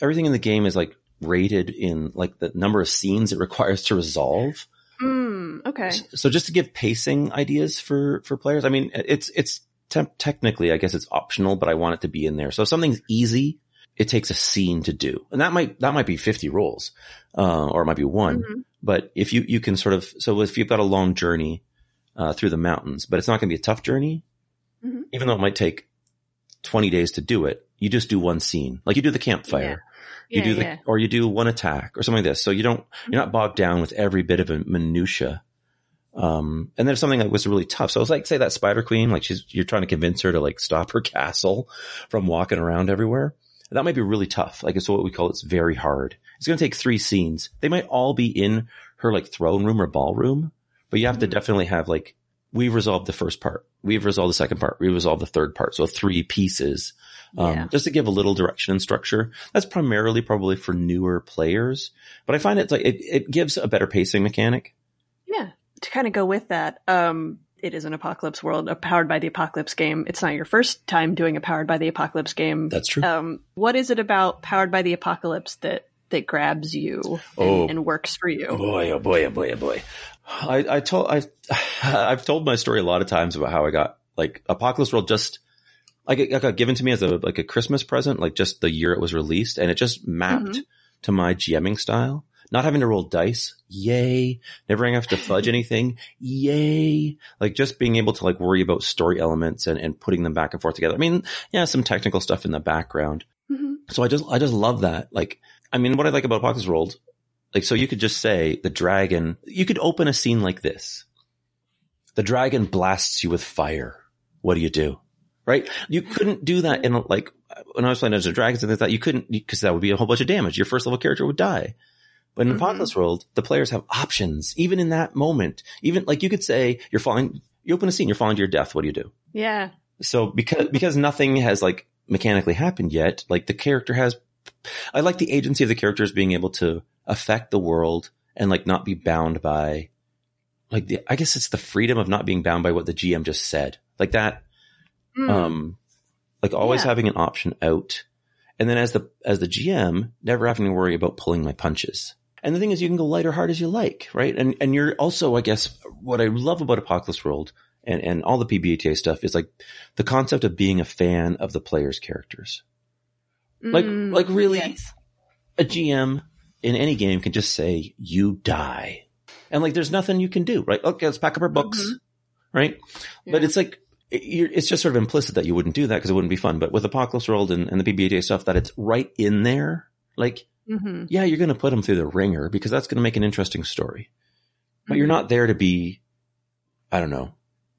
S2: everything in the game is like rated in like the number of scenes it requires to resolve.
S1: Mm, okay.
S2: So just to give pacing ideas for, for players. I mean, it's, it's te- technically, I guess it's optional, but I want it to be in there. So if something's easy, it takes a scene to do. And that might, that might be 50 rolls, uh, or it might be one. Mm-hmm. But if you, you can sort of, so if you've got a long journey, uh, through the mountains, but it's not going to be a tough journey. Mm-hmm. Even though it might take 20 days to do it, you just do one scene. Like you do the campfire. Yeah. You yeah, do the, yeah. or you do one attack or something like this. So you don't, you're not bogged down with every bit of a minutia. Um, and then something that was really tough. So it's like, say that spider queen, like she's, you're trying to convince her to like stop her castle from walking around everywhere. That might be really tough. Like it's what we call it's very hard. It's going to take three scenes. They might all be in her like throne room or ballroom, but you have mm-hmm. to definitely have like, we've resolved the first part. We've resolved the second part. We've resolved the third part. So three pieces, um, yeah. just to give a little direction and structure. That's primarily probably for newer players, but I find it's like, it, it gives a better pacing mechanic.
S1: Yeah. To kind of go with that, um, it is an apocalypse world, a powered by the apocalypse game. It's not your first time doing a powered by the apocalypse game.
S2: That's true.
S1: Um, what is it about powered by the apocalypse that that grabs you and, oh, and works for you?
S2: Boy, oh boy, oh boy, oh boy. I, I told I I've told my story a lot of times about how I got like Apocalypse World just like it got given to me as a like a Christmas present, like just the year it was released, and it just mapped mm-hmm. to my GMing style. not having to roll dice. Yay. Never having to fudge anything. Yay. Like just being able to like worry about story elements and, and putting them back and forth together. I mean, yeah, some technical stuff in the background.
S1: Mhm.
S2: So I just, I just love that. Like, I mean, what I like about Apocalypse World, like, so you could just say the dragon, you could open a scene like this. The dragon blasts you with fire. What do you do? Right? You couldn't do that in a, like, when I was playing Dungeons and Dragons and that, you couldn't, because that would be a whole bunch of damage. Your first level character would die. But in
S1: Mhm.
S2: Apocalypse World, the players have options, even in that moment. Even like you could say, you're falling, you open a scene, you're falling to your death. What do you do?
S1: Yeah.
S2: So because because nothing has like mechanically happened yet, like the character has I like the agency of the characters being able to affect the world and like not be bound by like the I guess it's the freedom of not being bound by what the GM just said. Like that
S1: Mm.
S2: um like always
S1: Yeah.
S2: having an option out. And then as the as the GM, never having to worry about pulling my punches. And the thing is you can go light or hard as you like, right? And and you're also, I guess, what I love about Apocalypse World and, and all the PBTA stuff is like the concept of being a fan of the player's characters. Like-
S1: Mm,
S2: like really-
S1: yes.
S2: A GM in any game can just say, you die. And like there's nothing you can do, right? Okay, let's pack up our books,
S1: Mhm.
S2: right? But it's like it- it's just sort of implicit that you wouldn't do that because it wouldn't be fun. But with Apocalypse World and, and the PBTA stuff, that it's right in there. Like,
S1: Mhm.
S2: yeah, you're going to put them through the wringer because that's going to make an interesting story. But you're
S1: Mhm.
S2: not there to be, I don't know,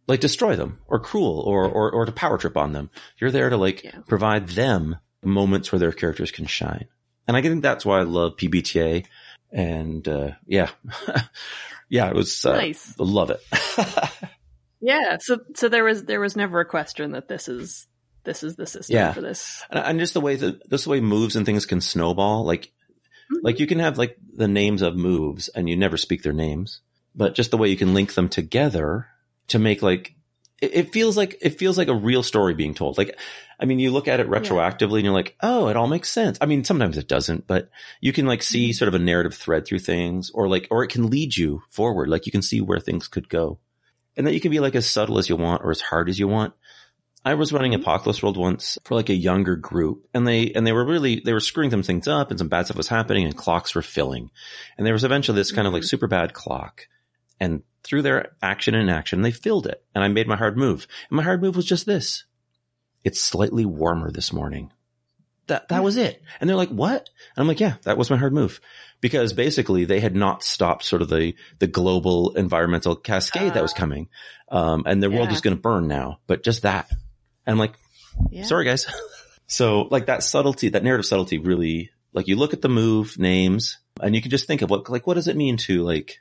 S2: like destroy them or cruel or or or to power trip on them. You're there to like
S1: Yeah.
S2: provide them moments where their characters can shine. And I think that's why I love PBTA. And uh, yeah, yeah, it was uh,
S1: Nice.
S2: love it.
S1: Yeah. So so there was there was never a question that this is this is the system
S2: Yeah.
S1: for this.
S2: And, and just the way that just the way moves and things can snowball. Like
S1: Mhm.
S2: like you can have like the names of moves and you never speak their names, but just the way you can link them together to make like it, it feels like it feels like a real story being told. Like I mean, you look at it retroactively and you're like, oh, it all makes sense. I mean, sometimes it doesn't, but you can like see
S1: Mhm.
S2: sort of a narrative thread through things, or like, or it can lead you forward. Like you can see where things could go, and that you can be like as subtle as you want or as hard as you want. I was running
S1: Mhm.
S2: Apocalypse World once for like a younger group and they, and they were really, they were screwing some things up and some bad stuff was happening and clocks were filling. And there was eventually this kind of like
S1: Mhm.
S2: super bad clock and through their action and inaction, they filled it and I made my hard move. And my hard move was just this. It's slightly warmer this morning. That, that was it. And they're like, what? And I'm like, yeah, that was my hard move because basically they had not stopped sort of the, the global environmental cascade that was
S1: Ah.
S2: coming. Um, and the world
S1: Yeah.
S2: was going to burn now, but just that. And I'm like,
S1: Yeah.
S2: sorry guys. so like that subtlety, that narrative subtlety really, like you look at the move names and you can just think of what, like, what does it mean to like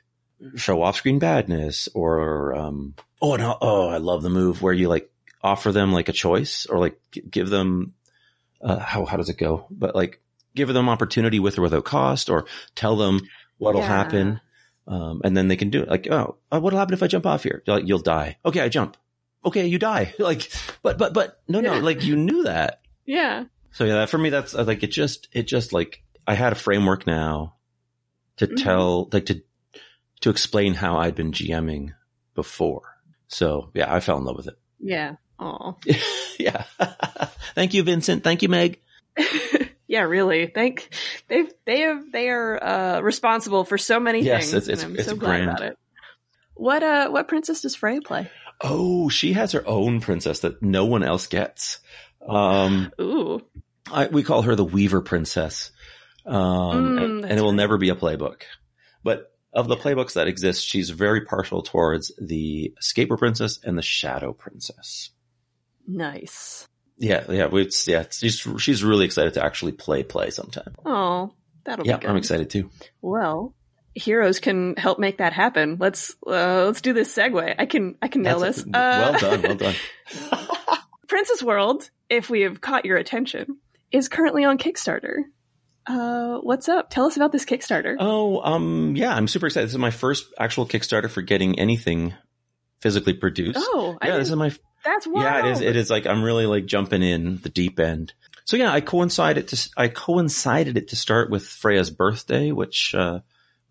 S2: show off screen badness or, um, oh, no, oh, I love the move where you like offer them like a choice or like give them, uh, how, how does it go? But like give them opportunity with or without cost or tell them what'll
S1: Yeah.
S2: happen. Um, and then they can do it. Like, oh, uh, what'll happen if I jump off here? Like, you'll die. Okay, I jump. Okay, you die. Like, but, but, but, no, no, like you knew that.
S1: Yeah.
S2: So yeah, for me, that's uh, like, it just, it just like, I had a framework now to
S1: Mhm.
S2: tell, like to, to explain how I'd been GMing before. So yeah, I fell in love with it.
S1: Yeah. Oh.
S2: yeah. Thank you, Vincent. Thank you, Meg.
S1: yeah, really. Thank they they have they are uh, responsible for so many
S2: Yes,
S1: things.
S2: it's-
S1: and I'm
S2: it's
S1: so glad
S2: grand.
S1: about it. What uh what princess does Freya play?
S2: Oh, she has her own princess that no one else gets. Um,
S1: Ooh.
S2: I, we call her the Weaver Princess. Um,
S1: Mm,
S2: and, and it will
S1: right.
S2: never be a playbook. But of the playbooks that exist, she's very partial towards the Escaper Princess and the Shadow Princess.
S1: Nice.
S2: Yeah, yeah, it's, yeah, it's, she's, she's really excited to actually play play sometime.
S1: Oh, that'll
S2: Yeah,
S1: be good.
S2: I'm excited too.
S1: Well, heroes can help make that happen. Let's uh, let's do this segue. I can I can nail
S2: That's-
S1: this. Uh,
S2: well done, well done.
S1: Princess World, if we have caught your attention, is currently on Kickstarter. Uh, what's up? Tell us about this Kickstarter.
S2: Oh, um, yeah, I'm super excited. This is my first actual Kickstarter for getting anything physically produced.
S1: oh, I
S2: yeah, this is my
S1: that's wild.
S2: Yeah, it is. It is like I'm really like jumping in the deep end. So yeah, I coincided to I coincided it to start with Freya's birthday, which uh,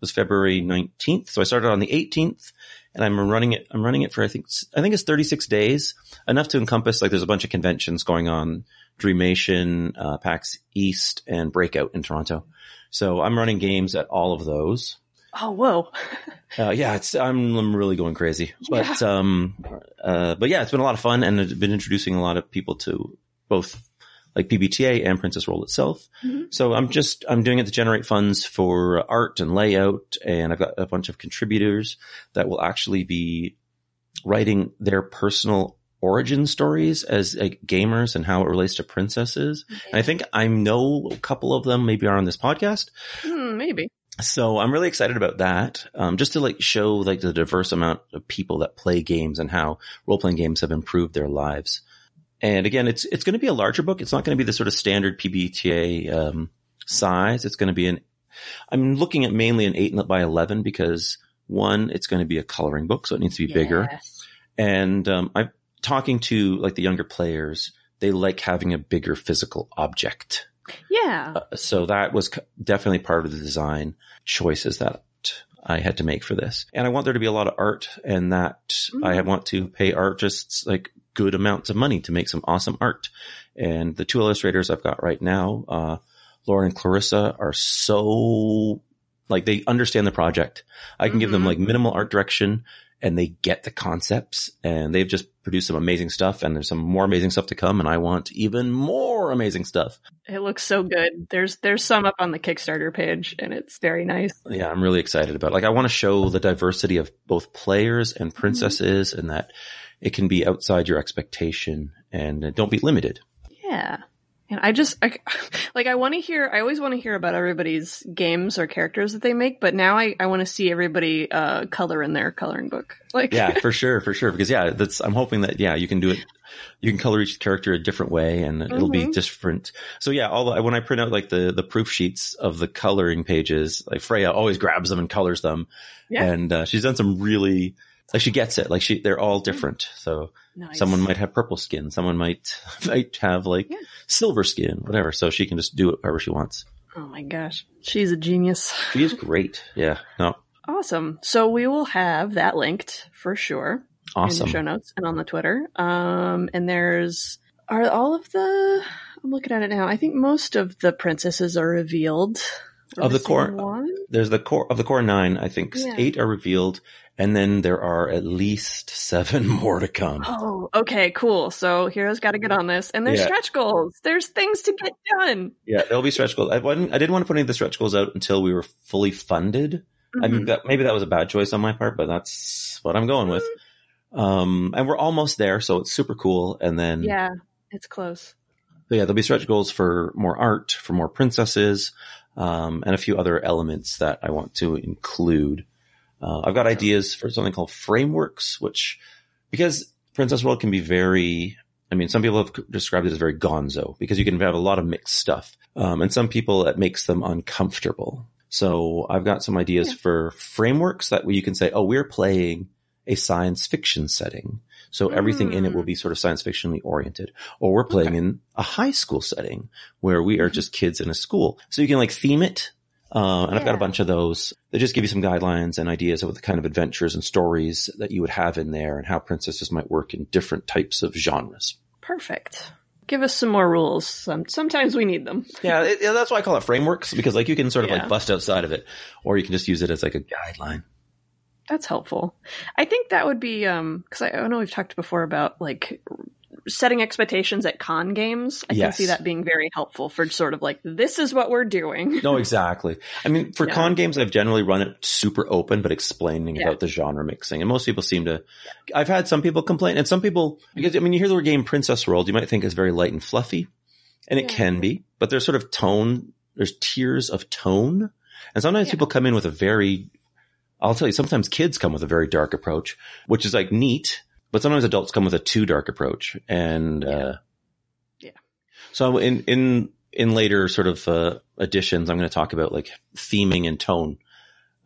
S2: was February 19th. So I started on the 18th and I'm running it, I'm running it for, I think, I think it's 36 days, enough to encompass, like there's a bunch of conventions going on, Dreamation, uh, PAX East and Breakout in Toronto. So I'm running games at all of those.
S1: Oh, whoa.
S2: Uh, yeah, it's, I'm, I'm really going crazy, but, um, uh, but yeah, it's been a lot of fun and I've been introducing a lot of people to both like PBTA and Princess World itself.
S1: Mm-hmm.
S2: So I'm just, I'm doing it to generate funds for art and layout. And I've got a bunch of contributors that will actually be writing their personal origin stories as like, gamers and how it relates to princesses. And I think I know a couple of them maybe are on this podcast.
S1: Hmm, maybe.
S2: So I'm really excited about that. Um, just to like show like the diverse amount of people that play games and how role playing games have improved their lives. And again, it's, it's going to be a larger book. It's not going to be the sort of standard PBTA, um, size. It's going to be an, I'm looking at mainly an eight by 11 because one, it's going to be a coloring book. So it needs to be bigger. And, um, I'm talking to like the younger players. They like having a bigger physical object.
S1: Yeah.
S2: Uh, so that was definitely part of the design choices that I had to make for this. And I want there to be a lot of art and that I
S1: Mm.
S2: want to pay artists like good amounts of money to make some awesome art. And the two illustrators I've got right now, uh, Laura and Clarissa are so like they understand the project. I can give them
S1: Mhm.
S2: like minimal art direction and they get the concepts and they've just produced some amazing stuff and there's some more amazing stuff to come and I want even more amazing stuff.
S1: It looks so good. There's there's some up on the Kickstarter page and it's very nice.
S2: Yeah, I'm really excited about it. Like I want to show the diversity of both players and princesses and that it can be outside your expectation and uh, don't be limited.
S1: Yeah. And I just I, like I want to hear I always want to hear about everybody's games or characters that they make, but now I I want to see everybody uh color in their coloring book. Like
S2: Yeah, for sure, for sure. Because yeah, that's, I'm hoping that, yeah, you can do it. You can color each character a different way and it'll be
S1: Mhm.
S2: different. So yeah, all the, when I print out like the, the proof sheets of the coloring pages, like Freya always grabs them and colors them.
S1: Yeah.
S2: And, uh, she's done some really, like she gets it. Like she, they're all different. So
S1: Nice.
S2: someone might have purple skin. Someone might, might have like
S1: Yeah.
S2: silver skin, whatever. So she can just do it however she wants.
S1: Oh my gosh. She's a genius.
S2: She is great. Yeah. No.
S1: Awesome. So we will have that linked for sure in
S2: Awesome.
S1: the show notes and on the Twitter. Um, and there's are all of the. I'm looking at it now. I think most of the princesses are revealed.
S2: Of the core-
S1: one.
S2: There's the core of the core nine. I think
S1: Yeah.
S2: eight are revealed and then there are at least seven more to come.
S1: Oh, okay, cool. So Hero's got to get on this, and there's
S2: Yeah.
S1: stretch goals. There's things to get done.
S2: Yeah, there'll be stretch goals. I wasn't, I didn't want to put any of the stretch goals out until we were fully funded. I mean,
S1: Mhm.
S2: that, maybe that was a bad choice on my part, but that's what I'm going with. Um, and we're almost there, so it's super cool. And then,
S1: yeah, it's close.
S2: So yeah, there'll be stretch goals for more art, for more princesses, um, and a few other elements that I want to include. Uh, I've got ideas for something called frameworks, which, because Princess World can be very, I mean, some people have described it as very gonzo because you can have a lot of mixed stuff. Um, and some people it makes them uncomfortable. So I've got some ideas
S1: Yeah.
S2: for frameworks that you can say, oh, we're playing a science fiction setting. So everything in it will
S1: Mm.
S2: be sort of science fictionally oriented. Or we're playing in a high school setting where we are
S1: Mhm.
S2: just kids in a school. So you can like theme it. Uh, and I've got a bunch of those. that just give you some guidelines and ideas of the kind of adventures and stories that you would have in there and how princesses might work in different types of genres.
S1: Perfect. Give us some more rules. Some, sometimes we need them.
S2: Yeah, it, yeah, that's why I call it frameworks because like you can sort of
S1: Yeah.
S2: like bust outside of it or you can just use it as like a guideline.
S1: That's helpful. I think that would be um because I, I know we've talked before about like setting expectations at con games. I can see that being very helpful for sort of like this is what we're doing.
S2: No, exactly. I mean, for
S1: Yeah.
S2: con games, I've generally run it super open, but explaining
S1: Yeah.
S2: about the genre mixing. And most people seem to, I've had some people complain and some people, because I mean, you hear the word game Princess World, you might think it's very light and fluffy and it
S1: Yeah.
S2: can be, but there's sort of tone, there's tiers of tone. And sometimes people come in with a very, I'll tell you, sometimes kids come with a very dark approach, which is like neat, but sometimes adults come with a too dark approach. And, uh,
S1: Yeah.
S2: so in, in, in later sort of, uh, editions, I'm going to talk about like theming and tone.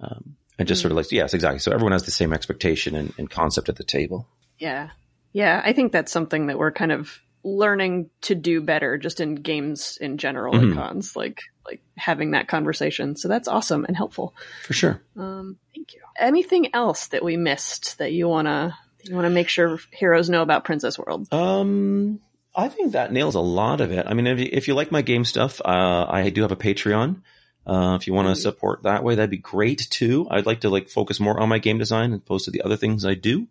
S2: Um, and just
S1: Mm.
S2: sort of like, yes, exactly. So everyone has the same expectation and, and concept at the table.
S1: Yeah. Yeah, I think that's something that we're kind of
S3: learning to do better just in games in general
S2: Mhm.
S3: and cons, like like having that conversation. So that's awesome and helpful.
S2: For sure.
S3: Um, thank you. Anything else that we missed that you wanna you wanna make sure heroes know about Princess World?
S2: Um, I think that nails a lot of it. I mean, if you, if you like my game stuff, uh, I do have a Patreon. Uh, if you want to
S3: Mhm.
S2: support that way, that'd be great too. I'd like to like focus more on my game design as opposed to the other things I do.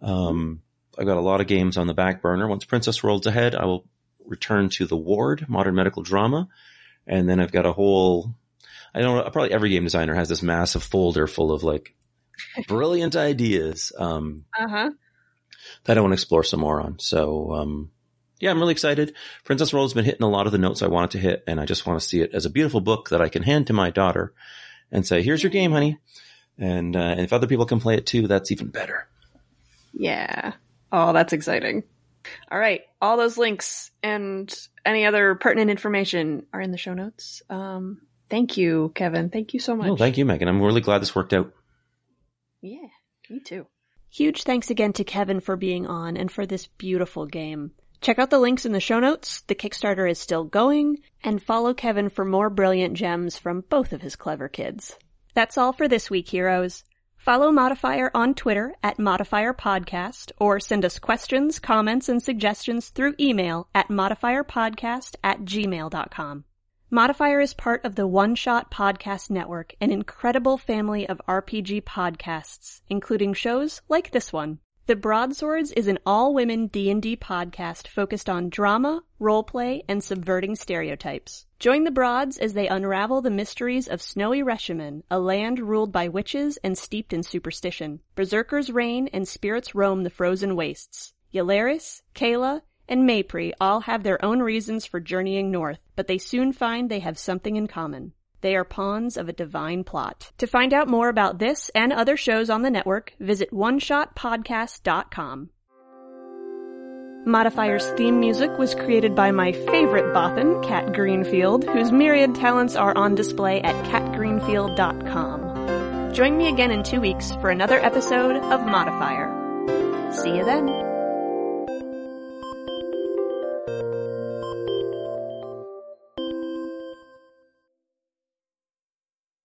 S2: Um, I've got a lot of games on the back burner. Once Princess World's ahead, I will return to the Ward, modern medical drama. And then I've got a whole, I don't know, probably every game designer has this massive folder full of like brilliant ideas. Um,
S3: Uh huh.
S2: that I want to explore some more on. So, um, yeah, I'm really excited. Princess World's been hitting a lot of the notes I wanted to hit, and I just want to see it as a beautiful book that I can hand to my daughter and say, "Here's your game, honey." And, uh, and if other people can play it too, that's even better.
S3: Yeah. Oh, that's exciting. All right. All those links and any other pertinent information are in the show notes. Um, thank you, Kevin. Thank you so much.
S2: Well, thank you, Megan. I'm really glad this worked out.
S3: Yeah, me too.
S1: Huge thanks again to Kevin for being on and for this beautiful game. Check out the links in the show notes. The Kickstarter is still going and follow Kevin for more brilliant gems from both of his clever kids. That's all for this week, heroes. Follow Modifier on Twitter at Modifier Podcast or send us questions, comments, and suggestions through email at modifierpodcast at gmail.com. Modifier is part of the One Shot Podcast Network, an incredible family of RPG podcasts, including shows like this one. The Broadswords is an all-women D&D podcast focused on drama, roleplay, and subverting stereotypes. Join the Broads as they unravel the mysteries of Snowy Rashemen, a land ruled by witches and steeped in superstition. Berserkers reign and spirits roam the frozen wastes. Ylaris, Kayla, and Maypri all have their own reasons for journeying north, but they soon find they have something in common. They are pawns of a divine plot. To find out more about this and other shows on the network, visit oneshotpodcast.com. Modifier's theme music was created by my favorite Bothan, Kat Greenfield, whose myriad talents are on display at katgreenfield.com. Join me again in two weeks for another episode of Modifier. See you then.